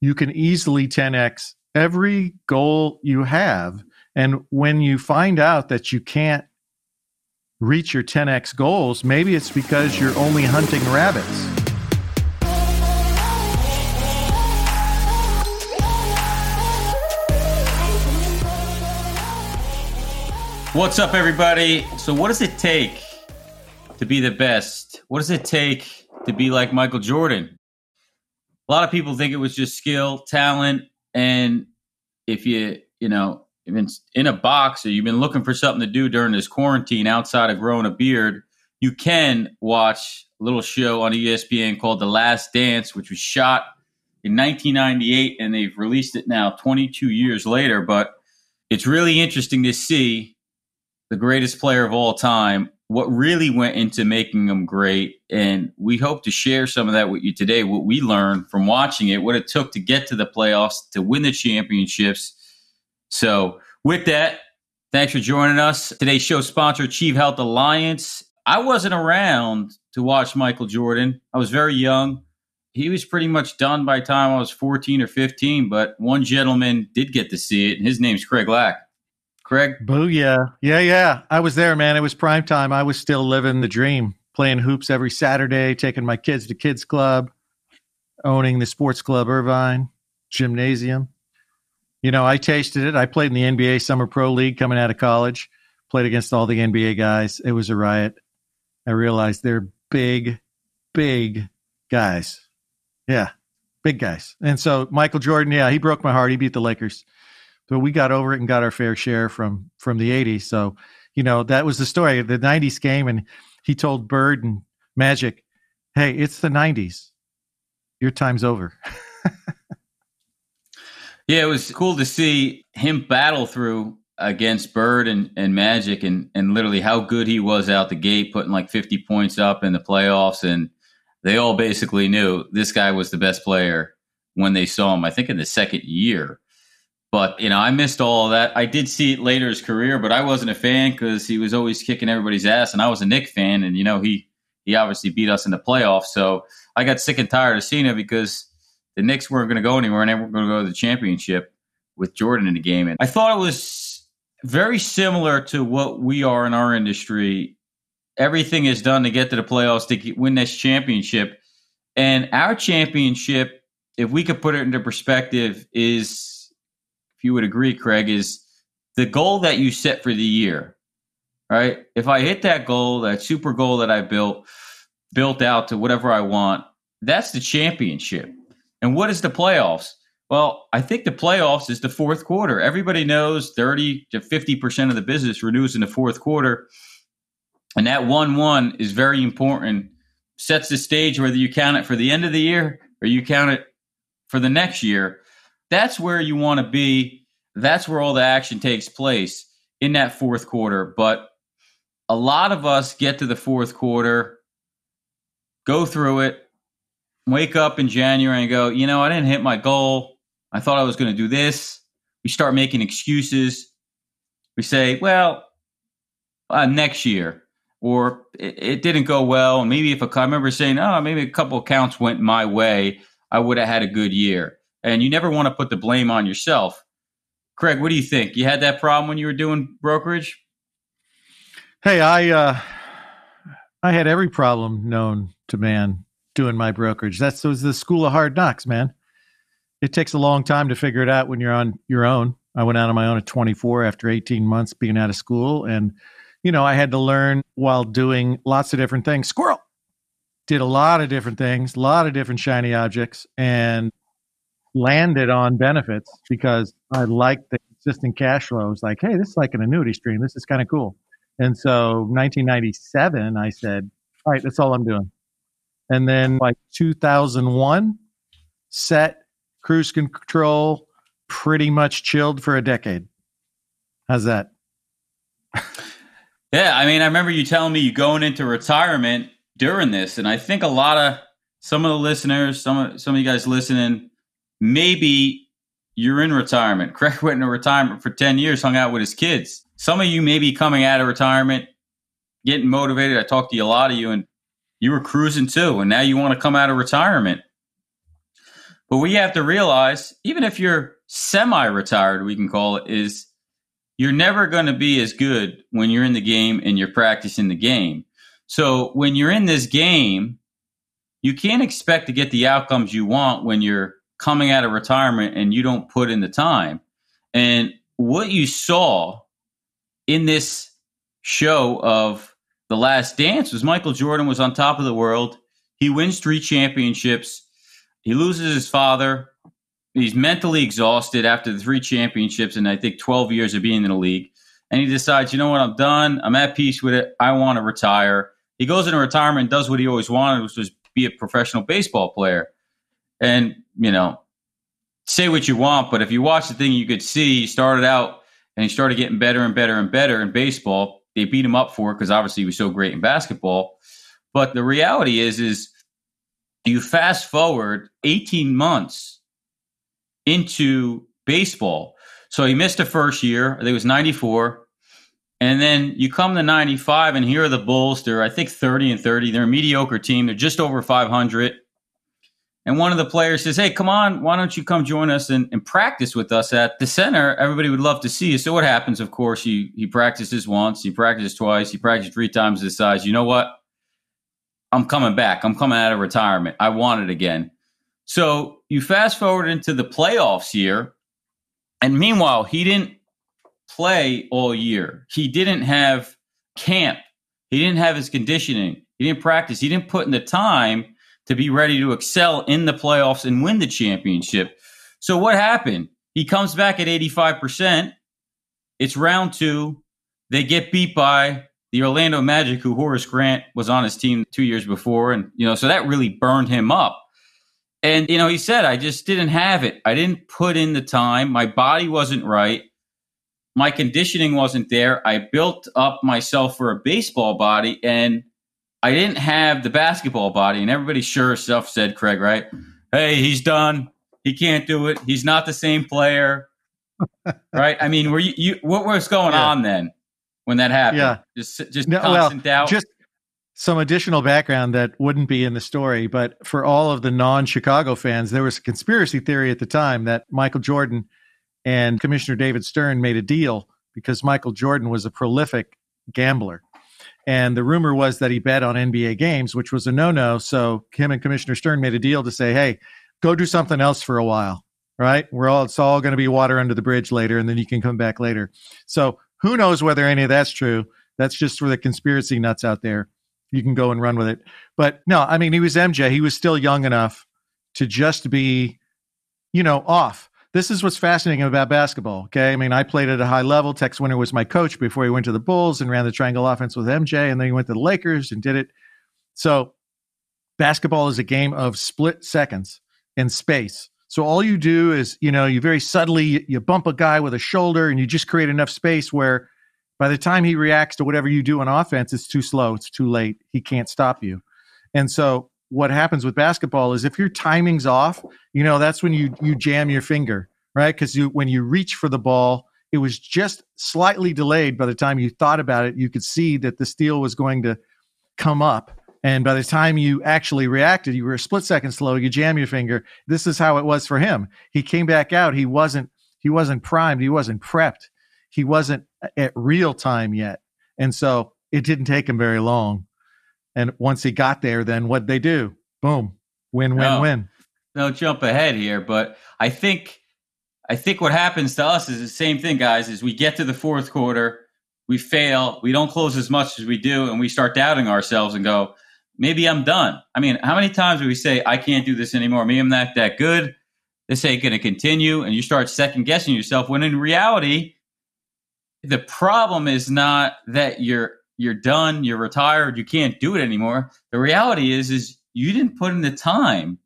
you can easily 10x every goal you have. And when you find out that you can't reach your 10x goals, maybe it's because you're only hunting rabbits. What's up, everybody? So, what does it take to be the best? What does it take to be like Michael Jordan? A lot of people think it was just skill, talent, and if you, you know, you've been in a box or you've been looking for something to do during this quarantine outside of growing a beard, you can watch a little show on ESPN called The Last Dance, which was shot in 1998 and they've released it now 22 years later. But it's really interesting to see the greatest player of all time, what really went into making them great. And we hope to share some of that with you today, what we learned from watching it, what it took to get to the playoffs, to win the championships. So, with that, thanks for joining us. Today's show sponsor, Achieve Health Alliance. I wasn't around to watch Michael Jordan. I was very young. He was pretty much done by the time I was 14 or 15, but one gentleman did get to see it, and his name's Craig Lack. Craig? Booyah. Yeah, yeah. I was there, man. It was prime time. I was still living the dream, playing hoops every Saturday, taking my kids to kids club, owning the sports club Irvine, gymnasium. You know, I tasted it. I played in the NBA Summer Pro League coming out of college, played against all the NBA guys. It was a riot. I realized they're big, big guys. Yeah, big guys. And so Michael Jordan, yeah, he broke my heart. He beat the Lakers but we got over it and got our fair share from from the 80s so you know that was the story the 90s came and he told bird and magic hey it's the 90s your time's over. Yeah it was cool to see him battle through against bird and, and magic and, and literally how good he was out the gate putting like 50 points up in the playoffs. And they all basically knew this guy was the best player when they saw him i think in the second year but you know, I missed all that. I did see it later his career, but I wasn't a fan because he was always kicking everybody's ass, and I was a Knick fan, and you know he he obviously beat us in the playoffs. So I got sick and tired of seeing it because the Knicks weren't going to go anywhere, and they were going to go to the championship with Jordan in the game. And I thought it was very similar to what we are in our industry. Everything is done to get to the playoffs to win this championship, and our championship, if we could put it into perspective, is if you would agree, Craig, is the goal that you set for the year, right? If I hit that goal, that super goal that I built, built out to whatever I want, that's the championship. And what is the playoffs? Well, I think the playoffs is the fourth quarter. Everybody knows 30 to 50% of the business renews in the fourth quarter. And that 1 1 is very important, sets the stage whether you count it for the end of the year or you count it for the next year. That's where you want to be. That's where all the action takes place in that fourth quarter. But a lot of us get to the fourth quarter, go through it, wake up in January and go, you know, I didn't hit my goal. I thought I was going to do this. We start making excuses. We say, well, uh, next year, or it, it, didn't go well. Maybe if a, I remember saying, oh, maybe a couple counts went my way, I would have had a good year and you never want to put the blame on yourself. Craig, what do you think? You had that problem when you were doing brokerage? Hey, I uh, I had every problem known to man doing my brokerage. That's was the school of hard knocks, man. It takes a long time to figure it out when you're on your own. I went out on my own at 24 after 18 months being out of school, and you know I had to learn while doing lots of different things. Squirrel did a lot of different things, a lot of different shiny objects, and landed on benefits because I liked the consistent cash flow. I was like, hey, this is like an annuity stream. This is kind of cool. And so 1997, I said, all right, that's all I'm doing. And then like 2001, set cruise control, pretty much chilled for a decade. How's that? yeah, I mean, I remember you telling me you going into retirement during this, and I think a lot of some of the listeners, some of some of you guys listening, maybe you're in retirement. Craig went into retirement for 10 years, hung out with his kids. Some of you may be coming out of retirement, getting motivated. I talked to a lot of you, and you were cruising too, and now you want to come out of retirement. But we have to realize, even if you're semi-retired, we can call it, is you're never going to be as good when you're in the game and you're practicing the game. So when you're in this game, you can't expect to get the outcomes you want when you're coming out of retirement and you don't put in the time. And what you saw in this show of The Last Dance was Michael Jordan was on top of the world. He wins three championships. He loses his father. He's mentally exhausted after the three championships and I think 12 years of being in the league. And he decides, you know what, I'm done. I'm at peace with it. I want to retire. He goes into retirement and does what he always wanted, which was be a professional baseball player. And, you know, say what you want, but if you watch the thing, you could see he started out and he started getting better and better and better in baseball. They beat him up for it because obviously he was so great in basketball. But the reality is, is you fast forward 18 months into baseball. So he missed the first year. I think it was 94. And then you come to 95, and here are the Bulls. They're, I think, 30 and 30. They're a mediocre team. They're just over 500. And one of the players says, Hey, come on, why don't you come join us and, and practice with us at the center? Everybody would love to see you. So what happens, of course, he, he practices once, he practices twice, he practices three times his size. You know what? I'm coming back. I'm coming out of retirement. I want it again. So you fast forward into the playoffs year. And meanwhile, he didn't play all year. He didn't have camp. He didn't have his conditioning. He didn't practice. He didn't put in the time to be ready to excel in the playoffs and win the championship. So what happened? He comes back at 85%. It's round two. They get beat by the Orlando Magic, who Horace Grant was on his team two years before. And, you know, so that really burned him up. And, you know, he said, I just didn't have it. I didn't put in the time. My body wasn't right. My conditioning wasn't there. I built up myself for a baseball body and I didn't have the basketball body. And everybody sure stuff said, Craig, right? Hey, he's done. He can't do it. He's not the same player. right? I mean, were you, you what was going yeah. on then? when that happened? Yeah, just just no, constant well, doubt. Just some additional background that wouldn't be in the story, but for all of the non-Chicago fans, there was a conspiracy theory at the time that Michael Jordan and Commissioner David Stern made a deal because Michael Jordan was a prolific gambler. And the rumor was that he bet on NBA games, which was a no no. So him and Commissioner Stern made a deal to say, hey, go do something else for a while, right? We're all, it's all going to be water under the bridge later, and then you can come back later. So who knows whether any of that's true? That's just for the conspiracy nuts out there. You can go and run with it. But no, I mean, he was MJ. He was still young enough to just be, you know, off. This is what's fascinating about basketball. Okay. I mean, I played at a high level. Tex Winter was my coach before he went to the Bulls and ran the triangle offense with MJ. And then he went to the Lakers and did it. So basketball is a game of split seconds in space. So all you do is, you know, you very subtly you bump a guy with a shoulder and you just create enough space where by the time he reacts to whatever you do on offense, it's too slow, it's too late. He can't stop you. And so what happens with basketball is if your timing's off, you know, that's when you you jam your finger, right? Cuz you when you reach for the ball, it was just slightly delayed by the time you thought about it, you could see that the steal was going to come up and by the time you actually reacted, you were a split second slow. You jam your finger. This is how it was for him. He came back out. He wasn't. He wasn't primed. He wasn't prepped. He wasn't at real time yet. And so it didn't take him very long. And once he got there, then what they do? Boom, win, win, no, win. No jump ahead here, but I think I think what happens to us is the same thing, guys. Is we get to the fourth quarter, we fail, we don't close as much as we do, and we start doubting ourselves and go, maybe I'm done. I mean, how many times do we say, I can't do this anymore? Maybe I'm not that good. This ain't going to continue. And you start second guessing yourself when in reality, the problem is not that you're you're done, you're retired, you can't do it anymore. The reality is is you didn't put in the time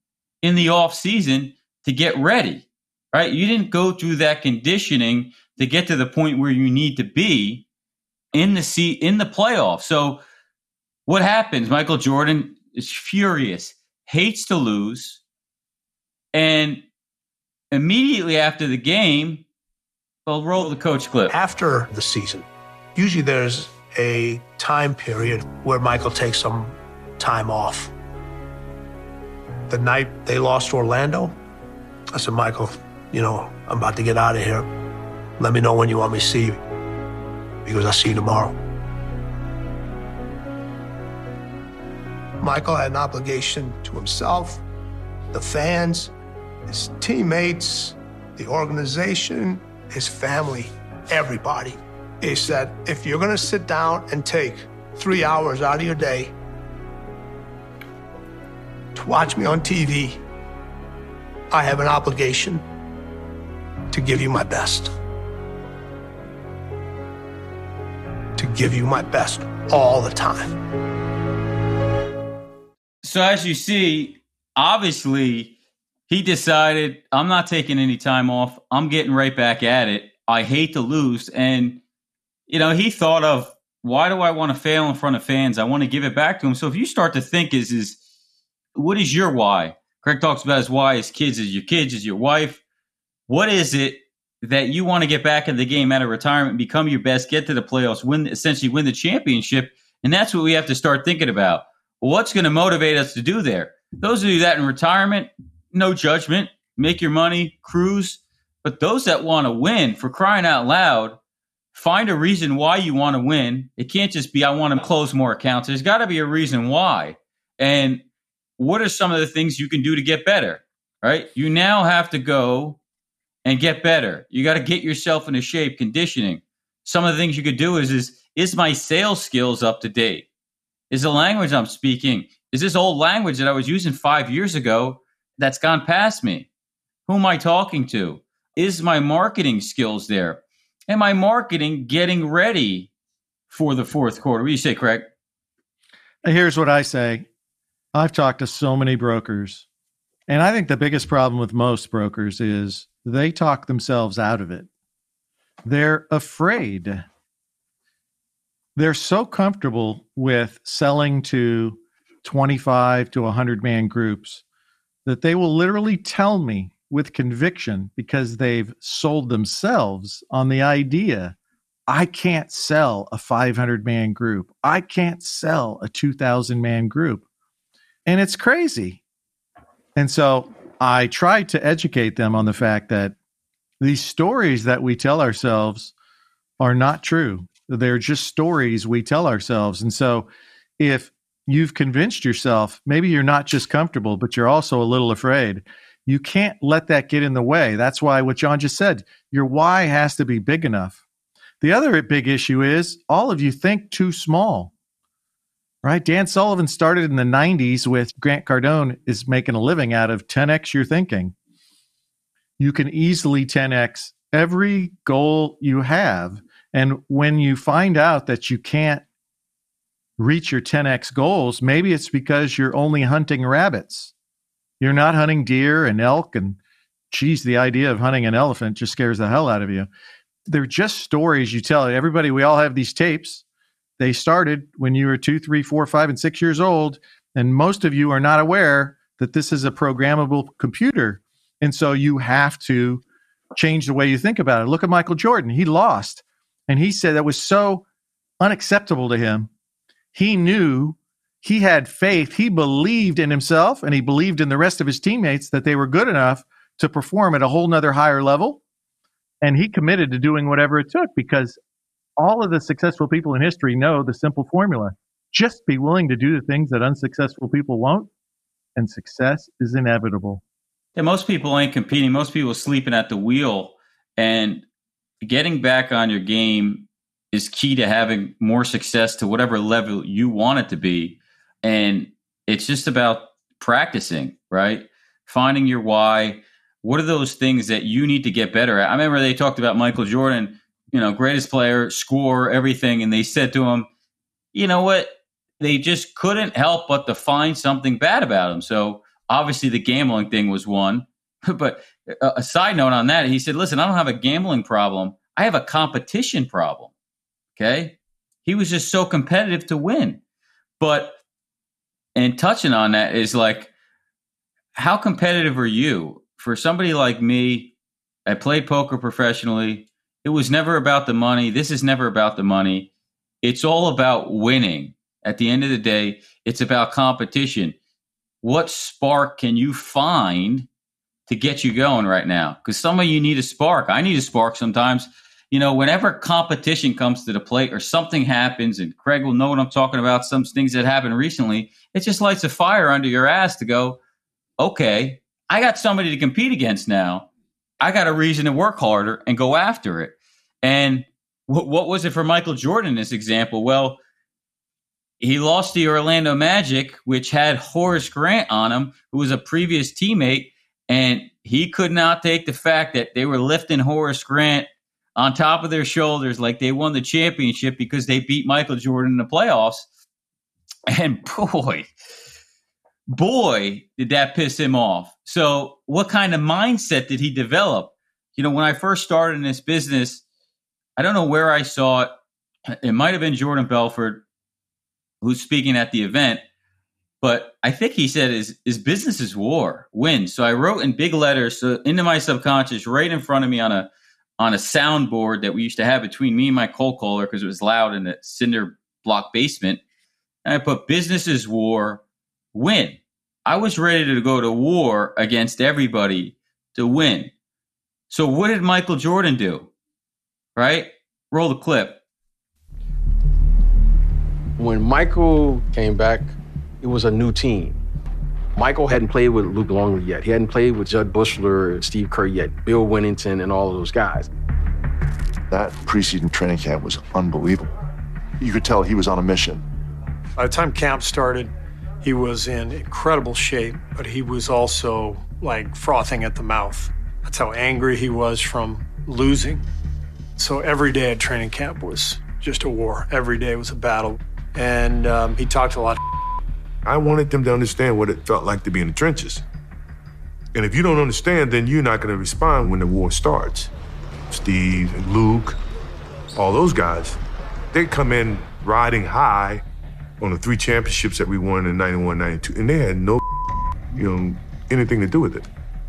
in the off season to get ready. Right? You didn't go through that conditioning to get to the point where you need to be in the seat in the playoffs. So what happens? Michael Jordan is furious, hates to lose, and immediately after the game, they'll roll the coach clip. After the season, usually there's a time period where Michael takes some time off. The night they lost Orlando, I said, Michael, you know, I'm about to get out of here. Let me know when you want me to see you because I'll see you tomorrow. Michael had an obligation to himself, the fans, his teammates, the organization, his family, everybody. He said, if you're going to sit down and take three hours out of your day to watch me on TV, I have an obligation to give you my best. To give you my best all the time. So as you see, obviously he decided I'm not taking any time off. I'm getting right back at it. I hate to lose. And, you know, he thought of why do I want to fail in front of fans? I want to give it back to him. So if you start to think is is what is your why? Craig talks about his why, his kids, is your kids, is your wife. What is it that you want to get back in the game out of retirement, become your best, get to the playoffs, win essentially win the championship? And that's what we have to start thinking about what's going to motivate us to do there? Those of you that in retirement, no judgment, make your money, cruise. But those that want to win, for crying out loud, find a reason why you want to win. It can't just be, I want to close more accounts. There's got to be a reason why. And what are some of the things you can do to get better? Right? You now have to go and get better. You got to get yourself into shape, conditioning. Some of the things you could do is, is, is my sales skills up to date? Is the language I'm speaking, is this old language that I was using five years ago that's gone past me? Who am I talking to? Is my marketing skills there? Am I marketing getting ready for the fourth quarter? What do you say, Craig? Here's what I say I've talked to so many brokers, and I think the biggest problem with most brokers is they talk themselves out of it. They're afraid they're so comfortable with selling to 25 to 100 man groups that they will literally tell me with conviction because they've sold themselves on the idea I can't sell a 500 man group. I can't sell a 2000 man group. And it's crazy. And so I tried to educate them on the fact that these stories that we tell ourselves are not true. They're just stories we tell ourselves. And so if you've convinced yourself, maybe you're not just comfortable, but you're also a little afraid. You can't let that get in the way. That's why what John just said, your why has to be big enough. The other big issue is all of you think too small. Right? Dan Sullivan started in the 90s with Grant Cardone is making a living out of 10x your thinking. You can easily 10x every goal you have and when you find out that you can't reach your 10x goals, maybe it's because you're only hunting rabbits. You're not hunting deer and elk and geez, the idea of hunting an elephant just scares the hell out of you. They're just stories you tell everybody. We all have these tapes. They started when you were two, three, four, five, and six years old. And most of you are not aware that this is a programmable computer. And so you have to change the way you think about it. Look at Michael Jordan. He lost. And he said that was so unacceptable to him. He knew he had faith. He believed in himself and he believed in the rest of his teammates that they were good enough to perform at a whole nother higher level. And he committed to doing whatever it took because all of the successful people in history know the simple formula. Just be willing to do the things that unsuccessful people won't, and success is inevitable. Yeah, most people ain't competing. Most people sleeping at the wheel. And getting back on your game is key to having more success to whatever level you want it to be. And it's just about practicing, right? Finding your why. What are those things that you need to get better at? I remember they talked about Michael Jordan, you know, greatest player, score, everything. And they said to him, you know what? They just couldn't help but to find something bad about him. So obviously the gambling thing was one. but uh, a side note on that, he said, "Listen, I don't have a gambling problem. I have a competition problem." Okay, he was just so competitive to win. But and touching on that is like, how competitive are you? For somebody like me, I played poker professionally. It was never about the money. This is never about the money. It's all about winning. At the end of the day, it's about competition. What spark can you find to get you going right now because some of you need a spark. I need a spark sometimes. You know, whenever competition comes to the plate or something happens, and Craig will know what I'm talking about, some things that happened recently, it just lights a fire under your ass to go, okay, I got somebody to compete against now. I got a reason to work harder and go after it. And w- what was it for Michael Jordan in this example? Well, he lost the Orlando Magic, which had Horace Grant on him, who was a previous teammate, and he could not take the fact that they were lifting Horace Grant on top of their shoulders like they won the championship because they beat Michael Jordan in the playoffs. And boy, boy, did that piss him off. So, what kind of mindset did he develop? You know, when I first started in this business, I don't know where I saw it. It might have been Jordan Belfort who's speaking at the event, but I think he said is is business is war, win. So I wrote in big letters so into my subconscious right in front of me on a on a soundboard that we used to have between me and my cold caller because it was loud in the cinder block basement. And I put businesses war, win. I was ready to go to war against everybody to win. So what did Michael Jordan do? Right? Roll the clip when Michael came back, it was a new team. Michael hadn't played with Luke Longley yet. He hadn't played with Jud Buechler, Steve Kerr yet, Bill Wennington, and all of those guys. That preseason training camp was unbelievable. You could tell he was on a mission. By the time camp started, he was in incredible shape, but he was also like frothing at the mouth. That's how angry he was from losing. So every day at training camp was just a war. Every day was a battle and um, he talked a lot. I wanted them to understand what it felt like to be in the trenches. And if you don't understand, then you're not going to respond when the war starts. Steve and Luke, all those guys, they come in riding high on the three championships that we won in 91, 92, and they had no, you know, anything to do with it.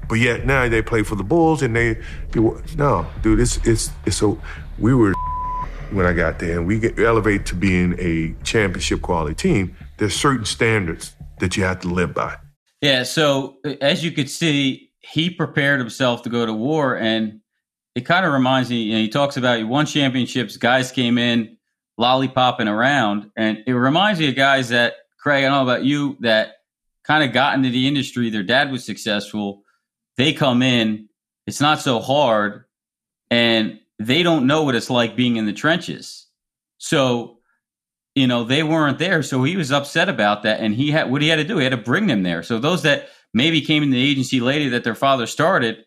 But yet now they play for the Bulls and they, they no, dude, it's, it's, it's so, we were when I got there, and we get elevate to being a championship quality team, there's certain standards that you have to live by. Yeah. So as you could see, he prepared himself to go to war, and it kind of reminds me. You know, he talks about he won championships. Guys came in lollipopping around, and it reminds me of guys that Craig. I don't know about you that kind of got into the industry. Their dad was successful. They come in. It's not so hard, and they don't know what it's like being in the trenches. So, you know, they weren't there. So he was upset about that. And he had what he had to do, he had to bring them there. So those that maybe came in the agency later that their father started,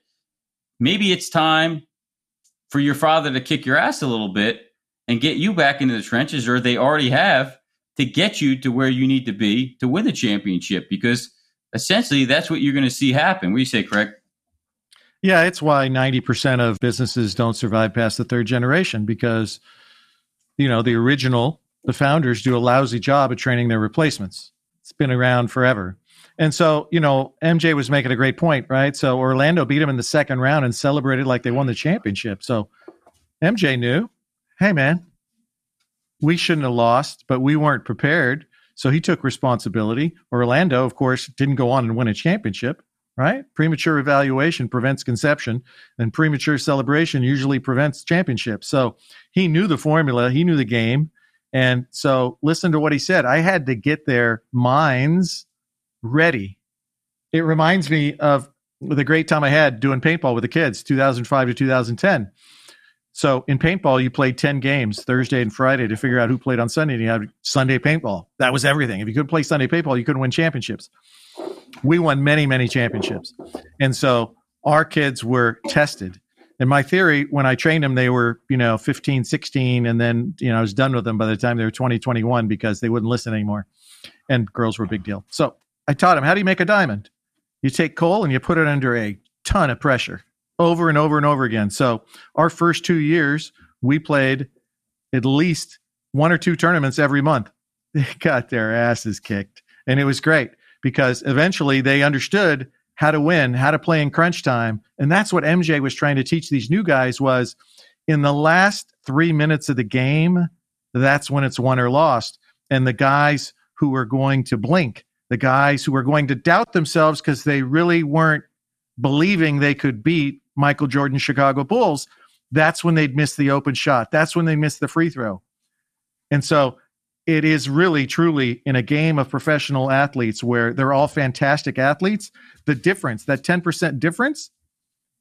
maybe it's time for your father to kick your ass a little bit and get you back into the trenches, or they already have to get you to where you need to be to win the championship because essentially that's what you're going to see happen. You say, Craig? Yeah, it's why 90% of businesses don't survive past the third generation because, you know, the original, the founders do a lousy job at training their replacements. It's been around forever. And so, you know, MJ was making a great point, right? So Orlando beat him in the second round and celebrated like they won the championship. So MJ knew, hey, man, we shouldn't have lost, but we weren't prepared. So he took responsibility. Orlando, of course, didn't go on and win a championship right? Premature evaluation prevents conception, and premature celebration usually prevents championship. So he knew the formula, he knew the game. And so listen to what he said. I had to get their minds ready. It reminds me of the great time I had doing paintball with the kids, 2005 to 2010. So in paintball, you played 10 games Thursday and Friday to figure out who played on Sunday. And you had Sunday paintball. That was everything. If you couldn't play Sunday paintball, you couldn't win championships we won many, many championships. And so our kids were tested. And my theory, when I trained them, they were, you know, 15, 16. And then, you know, I was done with them by the time they were 20, 21 because they wouldn't listen anymore. And girls were a big deal. So I taught them how do you make a diamond? You take coal and you put it under a ton of pressure over and over and over again. So our first two years, we played at least one or two tournaments every month. They got their asses kicked. And it was great because eventually they understood how to win, how to play in crunch time. And that's what MJ was trying to teach these new guys was in the last 3 minutes of the game, that's when it's won or lost. And the guys who were going to blink, the guys who were going to doubt themselves because they really weren't believing they could beat Michael Jordan Chicago Bulls, that's when they'd miss the open shot. That's when they miss the free throw. And so it is really truly in a game of professional athletes where they're all fantastic athletes, the difference, that 10% difference,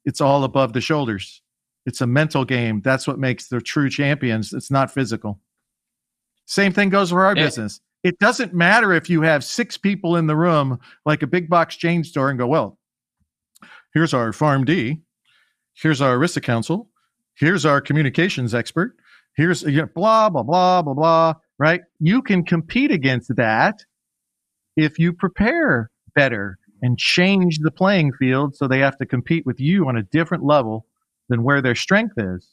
it's all above the shoulders. It's a mental game. That's what makes the true champions. It's not physical. Same thing goes for our yeah. business. It doesn't matter if you have six people in the room, like a big box chain store, and go, well, here's our farm d here's our ERISA Council, here's our communications expert, here's you know, blah, blah, blah, blah, blah, right? You can compete against that if you prepare better and change the playing field so they have to compete with you on a different level than where their strength is.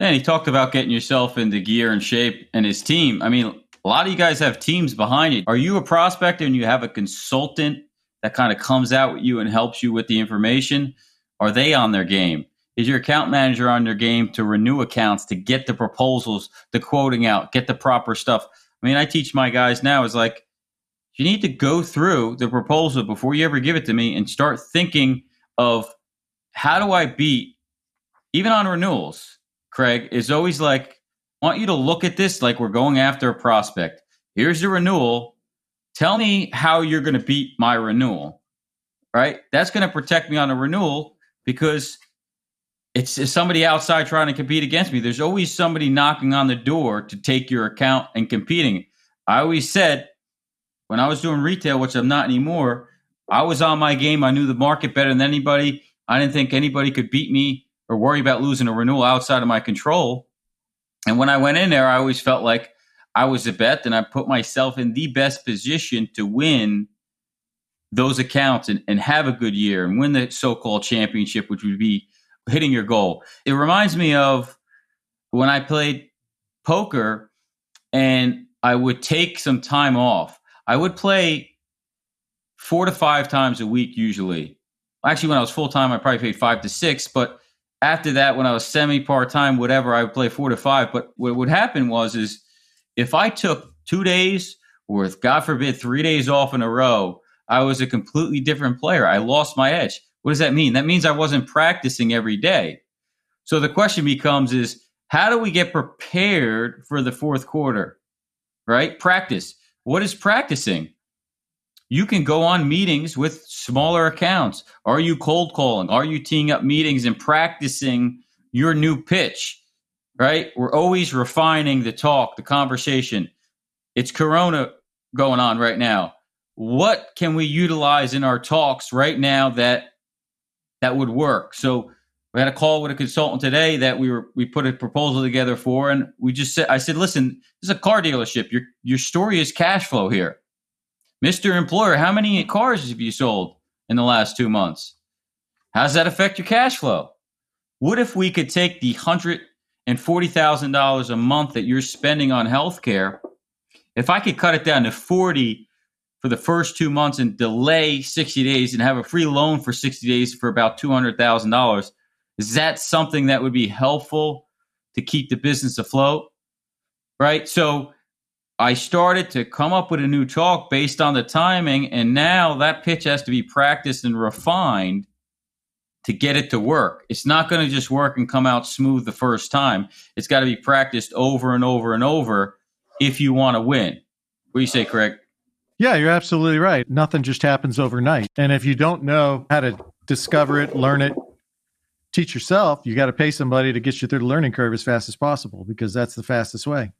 And he talked about getting yourself into gear and shape and his team. I mean, a lot of you guys have teams behind you. Are you a prospect and you have a consultant that kind of comes out with you and helps you with the information? Are they on their game? Is your account manager on their game to renew accounts, to get the proposals, the quoting out, get the proper stuff? I mean, I teach my guys now is like, you need to go through the proposal before you ever give it to me and start thinking of how do I beat, even on renewals, Craig, is always like, I want you to look at this like we're going after a prospect. Here's the renewal. Tell me how you're going to beat my renewal, right? That's going to protect me on a renewal because it's, it's somebody outside trying to compete against me. There's always somebody knocking on the door to take your account and competing. I always said when I was doing retail, which I'm not anymore, I was on my game. I knew the market better than anybody. I didn't think anybody could beat me or worry about losing a renewal outside of my control. And when I went in there, I always felt like I was a bet and I put myself in the best position to win those accounts and, and have a good year and win the so called championship, which would be hitting your goal. It reminds me of when I played poker and I would take some time off. I would play four to five times a week usually. Actually, when I was full time, I probably played five to six. But after that, when I was semi part time, whatever, I would play four to five. But what would happen was is if I took two days or God forbid three days off in a row, I was a completely different player. I lost my edge. What does that mean? That means I wasn't practicing every day. So the question becomes is how do we get prepared for the fourth quarter? Right? Practice. What is practicing? You can go on meetings with smaller accounts. Are you cold calling? Are you teeing up meetings and practicing your new pitch? right? We're always refining the talk, the conversation. It's Corona going on right now. What can we utilize in our talks right now that that would work? So we had a call with a consultant today that we were we put a proposal together for, and we just said I said, listen, this is a car dealership. Your your story is cash flow here, Mister Employer. How many cars have you sold in the last two months? How does that affect your cash flow? What if we could take the hundred and forty thousand $40,000 a month that you're spending on healthcare, if I could cut it down to 40 for the first two months and delay 60 days and have a free loan for 60 days for about $200,000, is that something that would be helpful to keep the business afloat? Right. So I started to come up with a new talk based on the timing. And now that pitch has to be practiced and refined to get it to work. It's not going to just work and come out smooth the first time. It's got to be practiced over and over and over if you want to win. What do you say, Craig? Yeah, you're absolutely right. Nothing just happens overnight. And if you don't know how to discover it, learn it, teach yourself, you got to pay somebody to get you through the learning curve as fast as possible because that's the fastest way.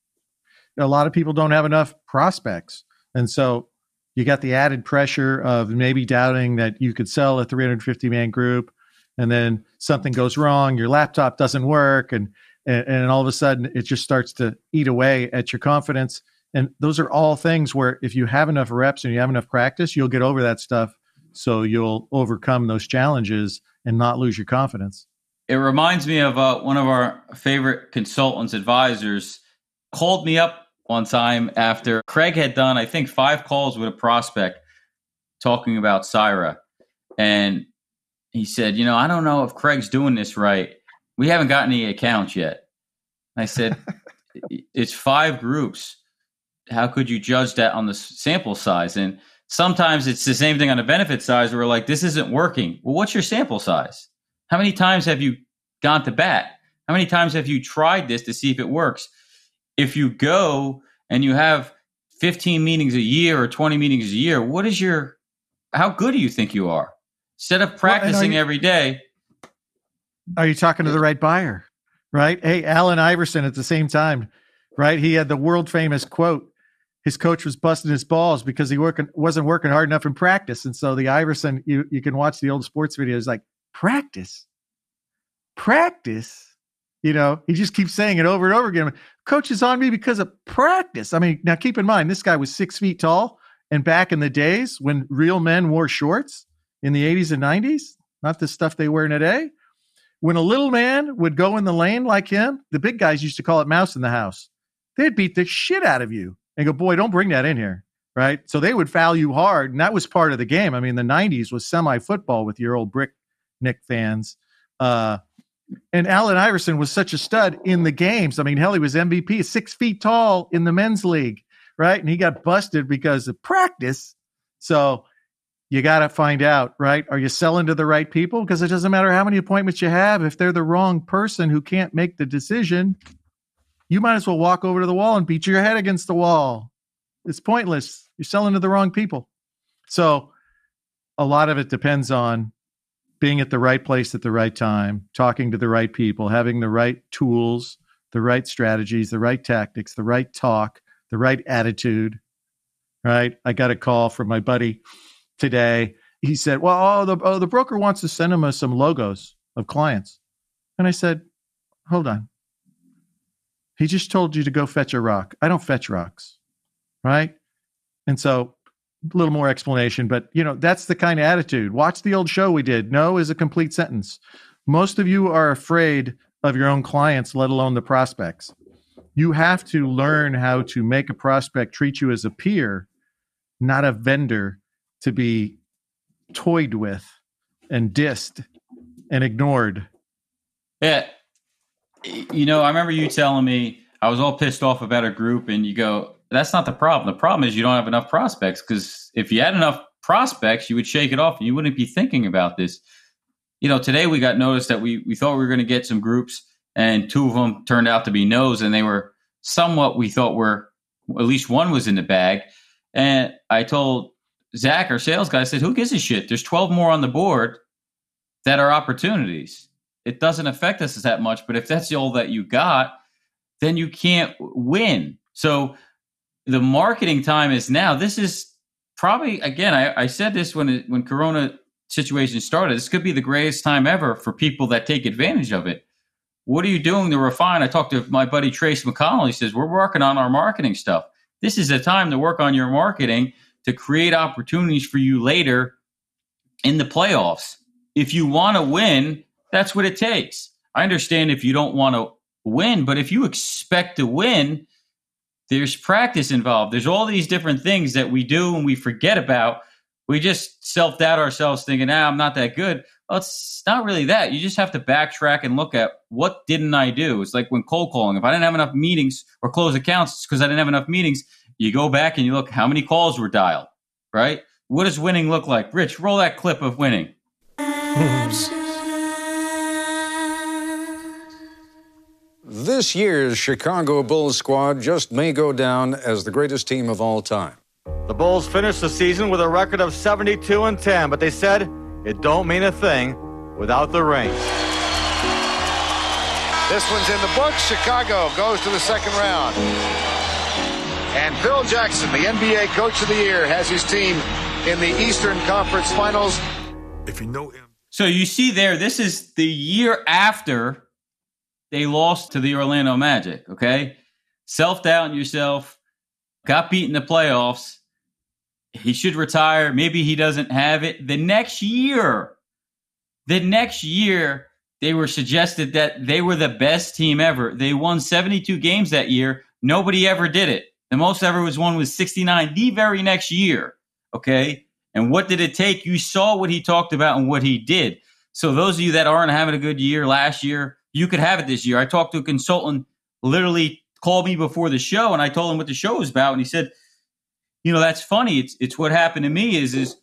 A lot of people don't have enough prospects. And so you got the added pressure of maybe doubting that you could sell a 350 man group and then something goes wrong, your laptop doesn't work, and, and all of a sudden it just starts to eat away at your confidence. And those are all things where if you have enough reps and you have enough practice, you'll get over that stuff. So you'll overcome those challenges and not lose your confidence. It reminds me of uh, one of our favorite consultants, advisors, called me up one time after Craig had done, I think, five calls with a prospect talking about Cyra. And he said, You know, I don't know if Craig's doing this right. We haven't got any accounts yet. I said, It's five groups. How could you judge that on the sample size? And sometimes it's the same thing on the benefit size where we're like, this isn't working. Well, what's your sample size? How many times have you gone to bat? How many times have you tried this to see if it works? If you go and you have 15 meetings a year or 20 meetings a year, what is your, how good do you think you are? Instead of practicing well, you, every day. Are you talking to the right buyer? Right? Hey, Allen Iverson at the same time, right? He had the world famous quote his coach was busting his balls because he working wasn't working hard enough in practice. And so the Iverson, you you can watch the old sports videos like practice, practice. You know, he just keeps saying it over and over again. Coach is on me because of practice. I mean, now keep in mind this guy was six feet tall, and back in the days when real men wore shorts in the 80s and 90s, not the stuff they wear today. When a little man would go in the lane like him, the big guys used to call it mouse in the house. They'd beat the shit out of you and go, boy, don't bring that in here. Right. So they would foul you hard. And that was part of the game. I mean, the 90s was semi football with your old brick Knick fans. Uh, and Allen Iverson was such a stud in the games. I mean, hell, he was MVP, six feet tall in the men's league, right? And he got busted because of practice. So you got to find out, right? Are you selling to the right people? Because it doesn't matter how many appointments you have. If they're the wrong person who can't make the decision, you might as well walk over to the wall and beat your head against the wall. It's pointless. You're selling to the wrong people. So a lot of it depends on being at the right place at the right time, talking to the right people, having the right tools, the right strategies, the right tactics, the right talk, the right attitude. Right? I got a call from my buddy today. He said, "Well, oh, the oh, the broker wants to send him uh, some logos of clients," and I said, "Hold on. He just told you to go fetch a rock. I don't fetch rocks. Right. And so a little more explanation, but you know, that's the kind of attitude. Watch the old show we did. No is a complete sentence. Most of you are afraid of your own clients, let alone the prospects. You have to learn how to make a prospect treat you as a peer, not a vendor to be toyed with and dissed and ignored. Yeah you know, I remember you telling me I was all pissed off about a group, and you go, "That's not the problem. The problem is you don't have enough prospects. Because if you had enough prospects, you would shake it off, and you wouldn't be thinking about this." You know, today we got noticed that we we thought we were going to get some groups, and two of them turned out to be no's, and they were somewhat we thought were at least one was in the bag. And I told Zach, our sales guy, I said, "Who gives a shit? There's 12 more on the board that are opportunities." It doesn't affect us that much. But if that's all that you got, then you can't win. So the marketing time is now. This is probably again. I, I said this when it, when Corona situation started. This could be the greatest time ever for people that take advantage of it. What are you doing to refine? I talked to my buddy Trace McConnell. He says we're working on our marketing stuff. This is a time to work on your marketing to create opportunities for you later in the playoffs. If you want to win, that's what it takes. I understand if you don't want to win, but if you expect to win, there's practice involved. There's all these different things that we do and we forget about. We just self doubt ourselves thinking, ah, I'm not that good. Well, it's not really that. You just have to backtrack and look at what didn't I do? It's like when cold calling. If I didn't have enough meetings or close accounts, it's because I didn't have enough meetings. You go back and you look how many calls were dialed, right? What does winning look like? Rich, roll that clip of winning. This year's Chicago Bulls squad just may go down as the greatest team of all time. The Bulls finished the season with a record of 72 and 10, but they said it don't mean a thing without the ring. This one's in the books. Chicago goes to the second round. And Phil Jackson, the NBA Coach of the Year, has his team in the Eastern Conference Finals. If you know him. So you see there, this is the year after they lost to the Orlando Magic, okay? Self doubt in yourself, got beat in the playoffs. He should retire. Maybe he doesn't have it. The next year, the next year, they were suggested that they were the best team ever. They won 72 games that year. Nobody ever did it. The most ever was won was 69 the very next year. Okay. And what did it take? You saw what he talked about and what he did. So those of you that aren't having a good year last year, you could have it this year. I talked to a consultant, literally called me before the show, and I told him what the show was about, and he said, you know, that's funny. It's it's what happened to me is is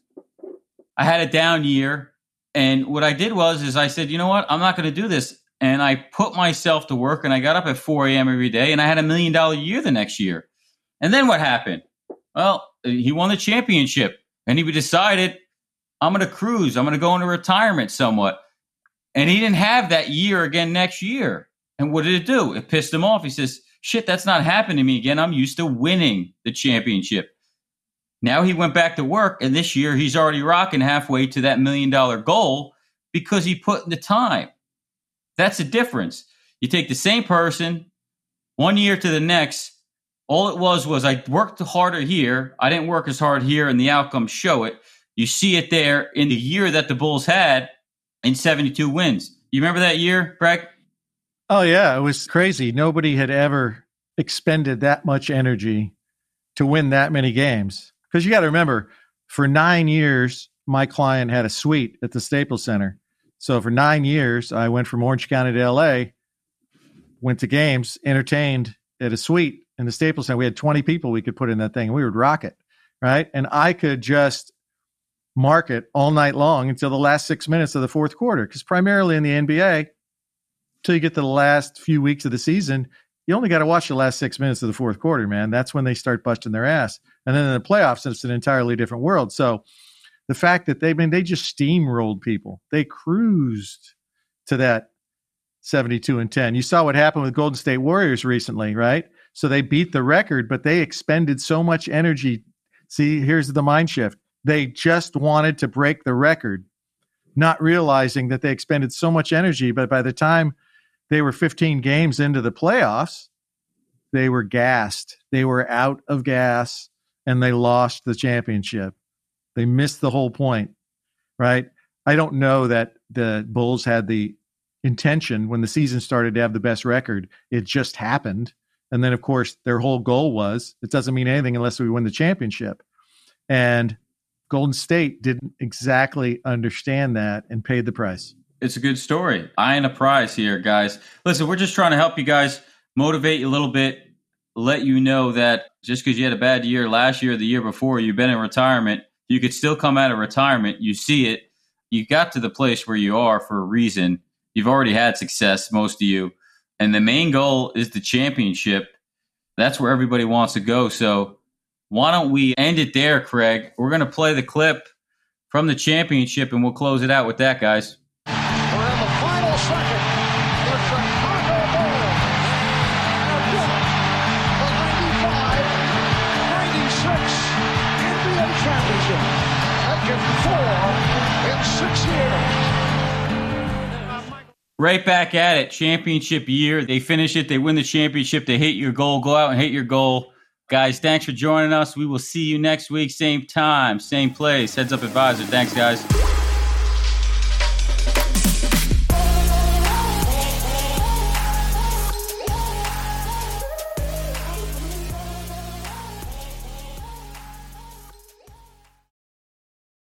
I had a down year and what I did was is I said, you know what, I'm not going to do this. And I put myself to work and I got up at 4 a.m. every day and I had a million dollar year the next year. And then what happened? Well, he won the championship and he decided, I'm going to cruise. I'm going to go into retirement somewhat. And he didn't have that year again next year. And what did it do? It pissed him off. He says, shit, that's not happening to me again. I'm used to winning the championship. Now he went back to work, and this year he's already rocking halfway to that million dollar goal because he put in the time. That's the difference. You take the same person one year to the next. All it was was I worked harder here. I didn't work as hard here, and the outcomes show it. You see it there in the year that the Bulls had in 72 wins. You remember that year, Greg? Oh, yeah. It was crazy. Nobody had ever expended that much energy to win that many games. Because you got to remember, for nine years, my client had a suite at the Staples Center. So for nine years, I went from Orange County to LA, went to games, entertained at a suite in the Staples Center. We had 20 people we could put in that thing, and we would rock it, right? And I could just market all night long until the last six minutes of the fourth quarter. Because primarily in the NBA, till you get to the last few weeks of the season, you only got to watch the last six minutes of the fourth quarter, man. That's when they start busting their ass. And then in the playoffs, it's an entirely different world. So the fact that they I mean they just steamrolled people, they cruised to that 72 and 10. You saw what happened with Golden State Warriors recently, right? So they beat the record, but they expended so much energy. See, here's the mind shift. They just wanted to break the record, not realizing that they expended so much energy. But by the time they were 15 games into the playoffs, they were gassed. They were out of gas and they lost the championship. They missed the whole point, right? I don't know that the Bulls had the intention when the season started to have the best record. It just happened. And then, of course, their whole goal was it doesn't mean anything unless we win the championship. And Golden State didn't exactly understand that and paid the price. It's a good story. Eyeing a prize here, guys. Listen, we're just trying to help you guys motivate you a little bit, let you know that just because you had a bad year last year, the year before, you've been in retirement, you could still come out of retirement. You see it. You got to the place where you are for a reason. You've already had success, most of you. And the main goal is the championship. That's where everybody wants to go. So why don't we end it there, Craig? We're going to play the clip from the championship and we'll close it out with that, guys. Right back at it. Championship year. They finish it. They win the championship. They hit your goal. Go out and hit your goal. Guys, thanks for joining us. We will see you next week. Same time, same place. Heads up advisor. Thanks, guys.